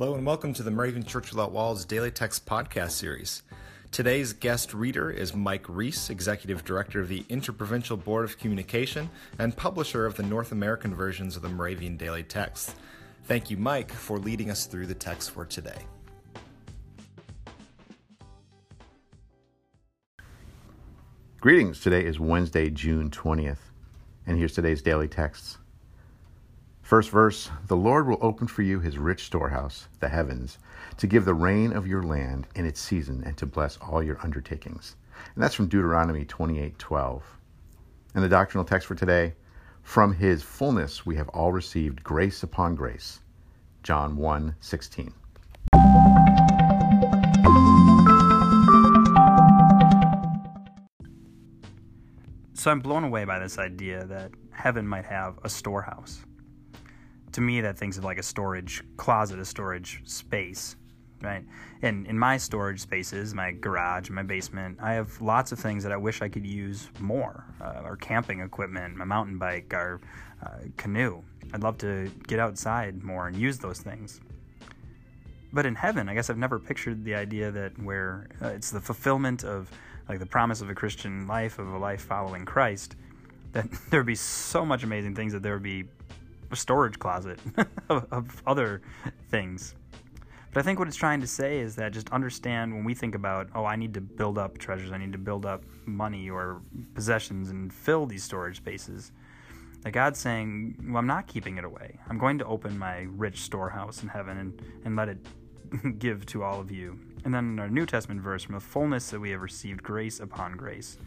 Hello and welcome to the Moravian Church Without Walls Daily Text Podcast Series. Today's guest reader is Mike Riess, Executive Director of the Interprovincial Board of Communication and publisher of the North American versions of the Moravian Daily Text. Thank you, Mike, for leading us through the text for today. Greetings. Today is Wednesday, June 20th, and here's today's daily texts. First verse The Lord will open for you his rich storehouse, the heavens, to give the rain of your land in its season and to bless all your undertakings. And that's from Deuteronomy 28 12. And the doctrinal text for today From his fullness we have all received grace upon grace. John 1 16. So I'm blown away by this idea that heaven might have a storehouse to me that thinks of like a storage closet, a storage space, right? And in my storage spaces, my garage, my basement, I have lots of things that I wish I could use more. Uh, our camping equipment, my mountain bike, our uh, canoe. I'd love to get outside more and use those things. But in heaven, I guess I've never pictured the idea that where uh, it's the fulfillment of like the promise of a Christian life, of a life following Christ, that there would be so much amazing things that there would be storage closet of, of other things. But I think what it's trying to say is that just understand when we think about, oh, I need to build up treasures, I need to build up money or possessions and fill these storage spaces. That God's saying, well, I'm not keeping it away. I'm going to open my rich storehouse in heaven and, and let it give to all of you. And then in our New Testament verse, from the fullness that we have received grace upon grace,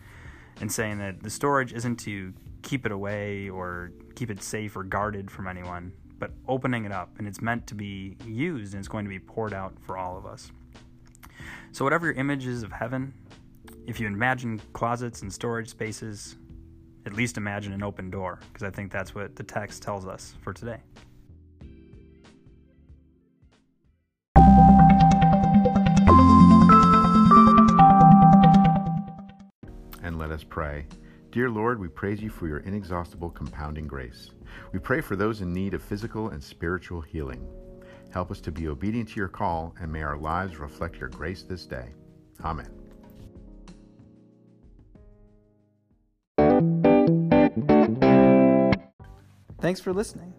and saying that the storage isn't to keep it away or keep it safe or guarded from anyone, but opening it up and it's meant to be used and it's going to be poured out for all of us. So, whatever your image is of heaven, if you imagine closets and storage spaces, at least imagine an open door, because I think that's what the text tells us for today. And let us pray. Dear Lord, we praise you for your inexhaustible compounding grace. We pray for those in need of physical and spiritual healing. Help us to be obedient to your call, and may our lives reflect your grace this day. Amen. Thanks for listening.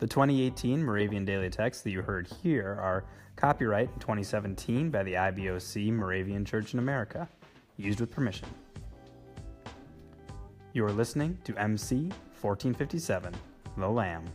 The 2018 Moravian Daily Texts that you heard here are copyright 2017 by the IBOC Moravian Church in America, used with permission. You are listening to MC 1457, The Lamb.